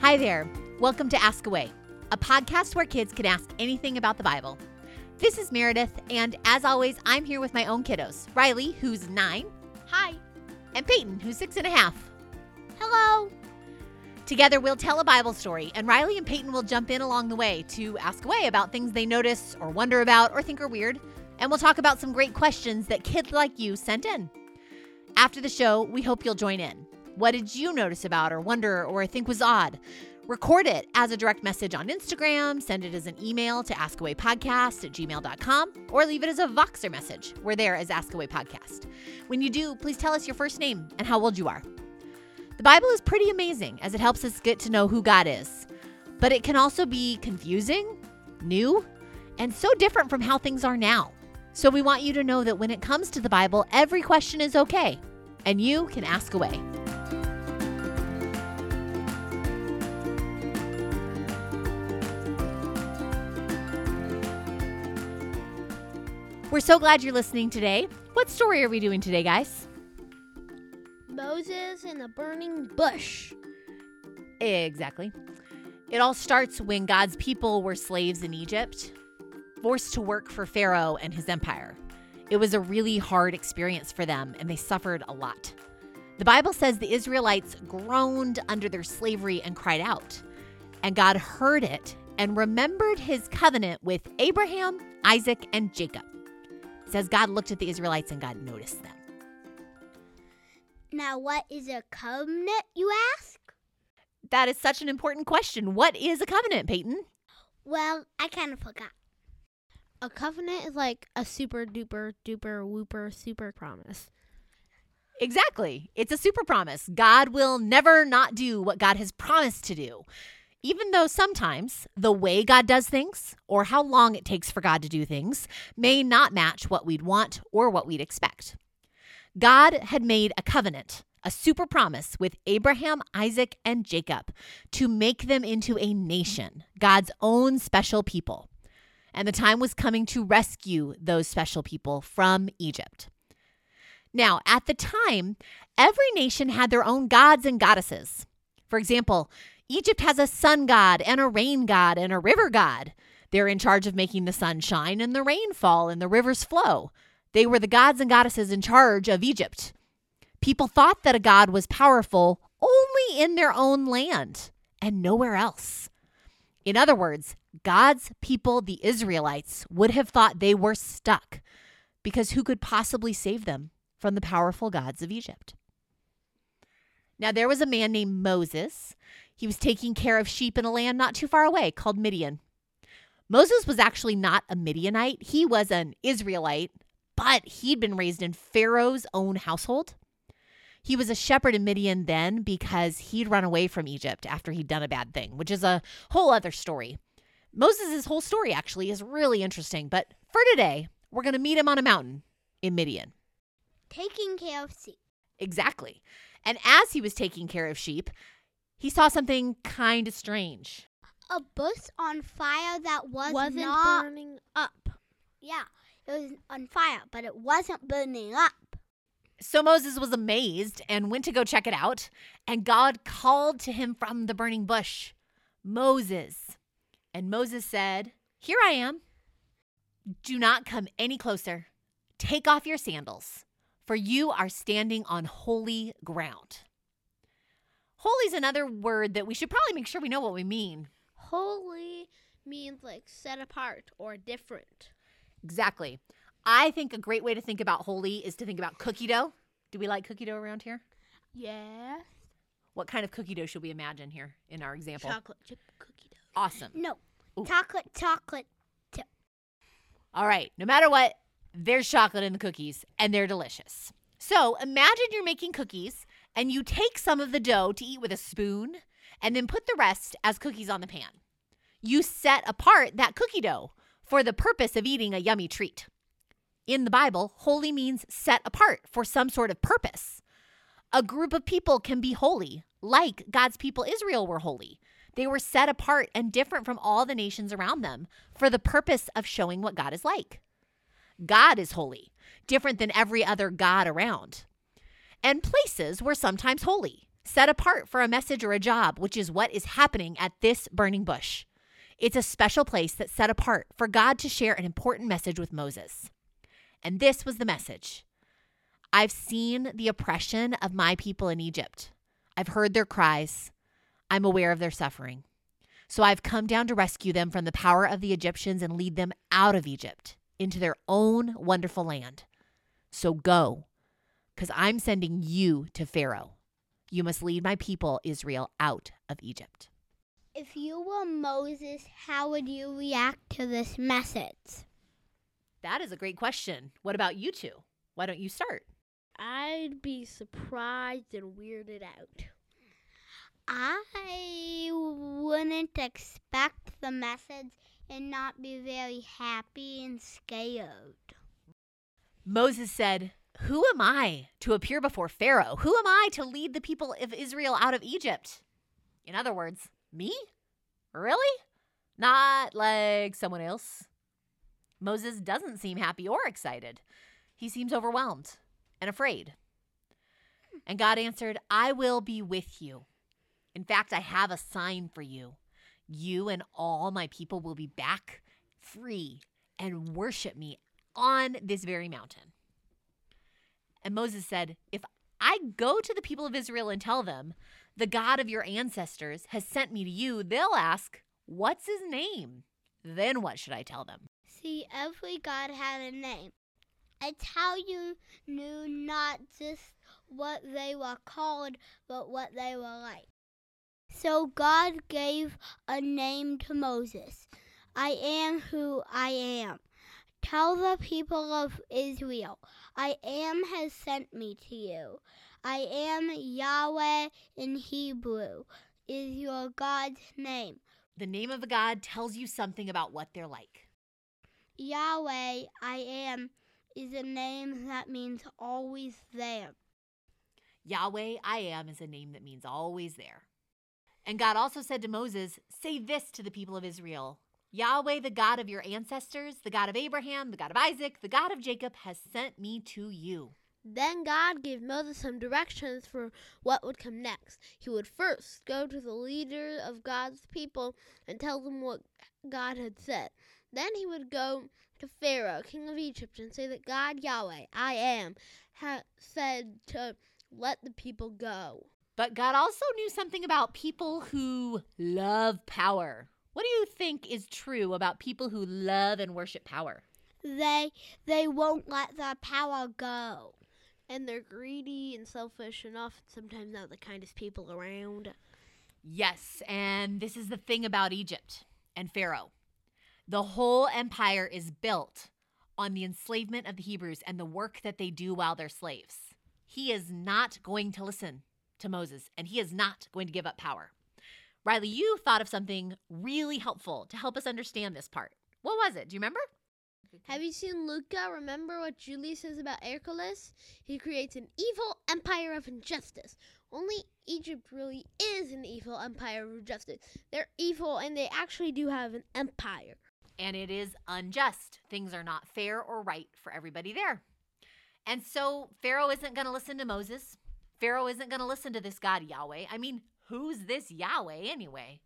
Hi there. Welcome to Ask Away, a podcast where kids can ask anything about the Bible. This is Meredith, and as always, I'm here with my own kiddos Riley, who's nine. Hi. And Peyton, who's six and a half. Hello. Together, we'll tell a Bible story, and Riley and Peyton will jump in along the way to ask away about things they notice or wonder about or think are weird. And we'll talk about some great questions that kids like you sent in. After the show, we hope you'll join in. What did you notice about or wonder or think was odd? Record it as a direct message on Instagram, send it as an email to askawaypodcast at gmail.com, or leave it as a Voxer message. We're there as Ask Away Podcast. When you do, please tell us your first name and how old you are. The Bible is pretty amazing as it helps us get to know who God is, but it can also be confusing, new, and so different from how things are now. So we want you to know that when it comes to the Bible, every question is okay, and you can ask away. We're so glad you're listening today. What story are we doing today, guys? Moses in the burning bush. Exactly. It all starts when God's people were slaves in Egypt, forced to work for Pharaoh and his empire. It was a really hard experience for them, and they suffered a lot. The Bible says the Israelites groaned under their slavery and cried out. And God heard it and remembered his covenant with Abraham, Isaac, and Jacob. It says God looked at the Israelites and God noticed them. Now, what is a covenant, you ask? That is such an important question. What is a covenant, Peyton? Well, I kind of forgot. A covenant is like a super duper duper whooper super promise. Exactly. It's a super promise. God will never not do what God has promised to do. Even though sometimes the way God does things or how long it takes for God to do things may not match what we'd want or what we'd expect. God had made a covenant, a super promise with Abraham, Isaac, and Jacob to make them into a nation, God's own special people. And the time was coming to rescue those special people from Egypt. Now, at the time, every nation had their own gods and goddesses. For example, Egypt has a sun god and a rain god and a river god. They're in charge of making the sun shine and the rain fall and the rivers flow. They were the gods and goddesses in charge of Egypt. People thought that a god was powerful only in their own land and nowhere else. In other words, God's people, the Israelites, would have thought they were stuck because who could possibly save them from the powerful gods of Egypt? Now, there was a man named Moses. He was taking care of sheep in a land not too far away called Midian. Moses was actually not a Midianite, he was an Israelite, but he'd been raised in Pharaoh's own household. He was a shepherd in Midian then because he'd run away from Egypt after he'd done a bad thing, which is a whole other story. Moses' whole story actually is really interesting, but for today, we're going to meet him on a mountain in Midian. Taking care of sheep. Exactly. And as he was taking care of sheep, he saw something kind of strange. A bush on fire that was wasn't not burning up. Yeah, it was on fire, but it wasn't burning up. So Moses was amazed and went to go check it out. And God called to him from the burning bush, Moses. And Moses said, Here I am. Do not come any closer. Take off your sandals, for you are standing on holy ground. Holy is another word that we should probably make sure we know what we mean. Holy means like set apart or different. Exactly. I think a great way to think about holy is to think about cookie dough. Do we like cookie dough around here? Yeah. What kind of cookie dough should we imagine here in our example? Chocolate chip cookie dough. Awesome. No, Ooh. chocolate, chocolate. All right. No matter what, there's chocolate in the cookies and they're delicious. So imagine you're making cookies and you take some of the dough to eat with a spoon and then put the rest as cookies on the pan. You set apart that cookie dough for the purpose of eating a yummy treat. In the Bible, holy means set apart for some sort of purpose. A group of people can be holy, like God's people Israel were holy. They were set apart and different from all the nations around them for the purpose of showing what God is like. God is holy, different than every other God around. And places were sometimes holy. set apart for a message or a job, which is what is happening at this burning bush. It's a special place that's set apart for God to share an important message with Moses. And this was the message I've seen the oppression of my people in Egypt. I've heard their cries. I'm aware of their suffering. So I've come down to rescue them from the power of the Egyptians and lead them out of Egypt into their own wonderful land. So go, because I'm sending you to Pharaoh. You must lead my people, Israel, out of Egypt. If you were Moses, how would you react to this message? That is a great question. What about you two? Why don't you start? I'd be surprised and weirded out. I wouldn't expect the message and not be very happy and scared. Moses said, Who am I to appear before Pharaoh? Who am I to lead the people of Israel out of Egypt? In other words, me? Really? Not like someone else. Moses doesn't seem happy or excited. He seems overwhelmed and afraid. And God answered, I will be with you. In fact, I have a sign for you. You and all my people will be back free and worship me on this very mountain. And Moses said, If I go to the people of Israel and tell them, the God of your ancestors has sent me to you, they'll ask, What's his name? Then what should I tell them? See, every God had a name. It's how you knew not just what they were called, but what they were like. So God gave a name to Moses I am who I am. Tell the people of Israel, I am has sent me to you. I am Yahweh in Hebrew, is your God's name. The name of a God tells you something about what they're like. Yahweh, I am, is a name that means always there. Yahweh, I am, is a name that means always there. And God also said to Moses, Say this to the people of Israel Yahweh, the God of your ancestors, the God of Abraham, the God of Isaac, the God of Jacob, has sent me to you. Then God gave Moses some directions for what would come next. He would first go to the leader of God's people and tell them what God had said. Then he would go to Pharaoh, king of Egypt, and say that God, Yahweh, I am, had said to let the people go. But God also knew something about people who love power. What do you think is true about people who love and worship power? They they won't let the power go. And they're greedy and selfish and often sometimes not the kindest people around. Yes, and this is the thing about Egypt and Pharaoh. The whole empire is built on the enslavement of the Hebrews and the work that they do while they're slaves. He is not going to listen to Moses, and he is not going to give up power. Riley, you thought of something really helpful to help us understand this part. What was it? Do you remember? Have you seen Luca? Remember what Julius says about Hercules? He creates an evil empire of injustice. Only Egypt really is an evil empire of justice. They're evil and they actually do have an empire. And it is unjust. Things are not fair or right for everybody there. And so Pharaoh isn't going to listen to Moses. Pharaoh isn't going to listen to this God Yahweh. I mean, who's this Yahweh anyway?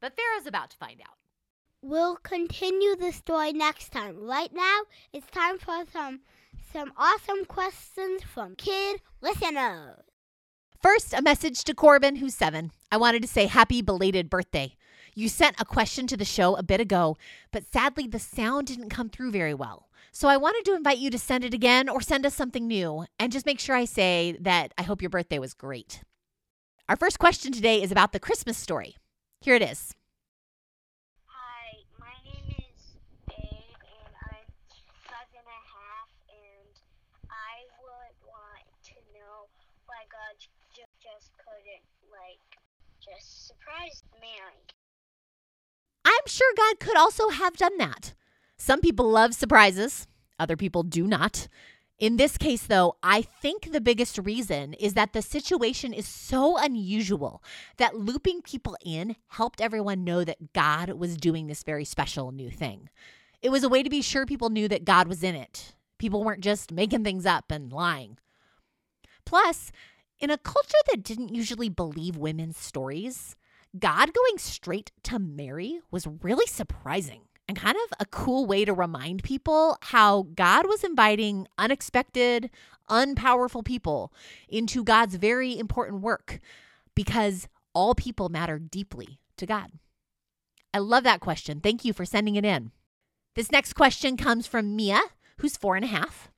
But Pharaoh's about to find out. We'll continue the story next time. Right now, it's time for some some awesome questions from kid listeners. First, a message to Corbin, who's seven. I wanted to say happy belated birthday. You sent a question to the show a bit ago, but sadly the sound didn't come through very well. So I wanted to invite you to send it again or send us something new and just make sure I say that I hope your birthday was great. Our first question today is about the Christmas story. Here it is. Hi, my name is Babe, and I'm five and a half, and I would want to know why God j- just couldn't, like, just surprise Mary. I'm sure God could also have done that. Some people love surprises, other people do not. In this case, though, I think the biggest reason is that the situation is so unusual that looping people in helped everyone know that God was doing this very special new thing. It was a way to be sure people knew that God was in it. People weren't just making things up and lying. Plus, In a culture that didn't usually believe women's stories, God going straight to Mary was really surprising and kind of a cool way to remind people how God was inviting unexpected, unpowerful people into God's very important work because all people matter deeply to God. I love that question. Thank you for sending it in. This next question comes from Mia, who's four and a half.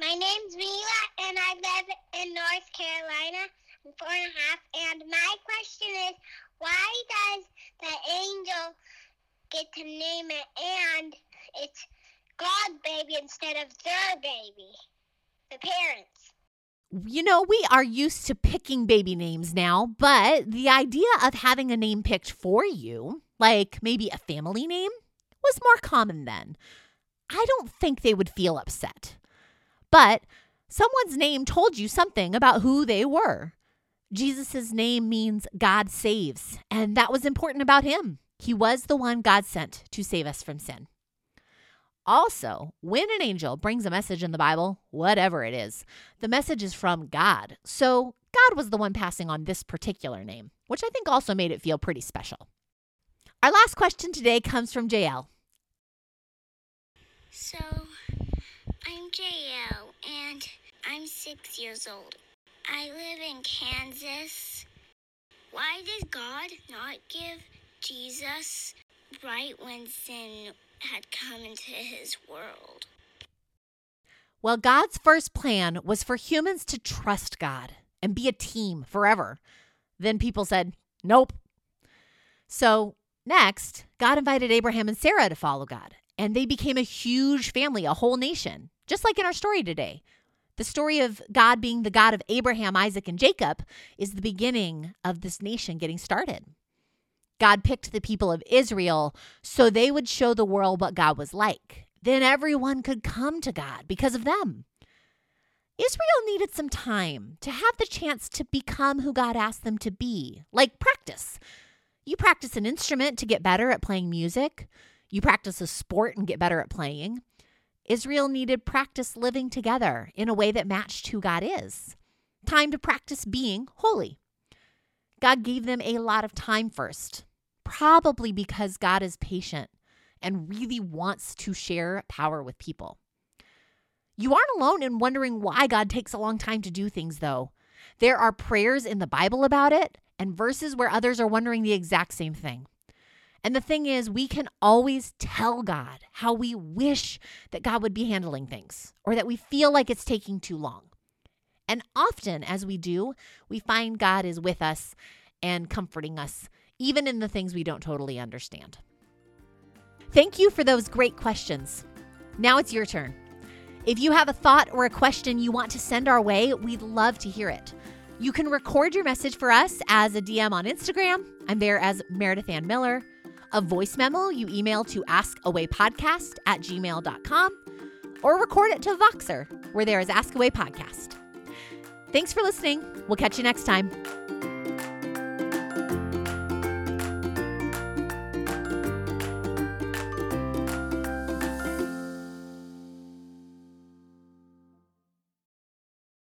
My name's Mila, and I live in North Carolina. I'm four and a half, and my question is, why does the angel get to name it and it's God's baby instead of their baby, the parents? You know, we are used to picking baby names now, but the idea of having a name picked for you, like maybe a family name, was more common then. I don't think they would feel upset. But someone's name told you something about who they were. Jesus' name means God saves, and that was important about him. He was the one God sent to save us from sin. Also, when an angel brings a message in the Bible, whatever it is, the message is from God. So God was the one passing on this particular name, which I think also made it feel pretty special. Our last question today comes from JL. So, I'm JL, and I'm six years old. I live in Kansas. Why did God not give Jesus right when sin had come into his world? Well, God's first plan was for humans to trust God and be a team forever. Then people said, nope. So, next, God invited Abraham and Sarah to follow God, and they became a huge family, a whole nation, just like in our story today. The story of God being the God of Abraham, Isaac, and Jacob is the beginning of this nation getting started. God picked the people of Israel so they would show the world what God was like. Then everyone could come to God because of them. Israel needed some time to have the chance to become who God asked them to be, like practice. You practice an instrument to get better at playing music, you practice a sport and get better at playing. Israel needed practice living together in a way that matched who God is. Time to practice being holy. God gave them a lot of time first, probably because God is patient and really wants to share power with people. You aren't alone in wondering why God takes a long time to do things, though. There are prayers in the Bible about it and verses where others are wondering the exact same thing. And the thing is, we can always tell God how we wish that God would be handling things or that we feel like it's taking too long. And often, as we do, we find God is with us and comforting us, even in the things we don't totally understand. Thank you for those great questions. Now it's your turn. If you have a thought or a question you want to send our way, we'd love to hear it. You can record your message for us as a DM on Instagram. I'm there as Meredith Anne Miller. A voice memo you email to askawaypodcast at gmail.com or record it to Voxer, where there is Ask Away Podcast. Thanks for listening. We'll catch you next time.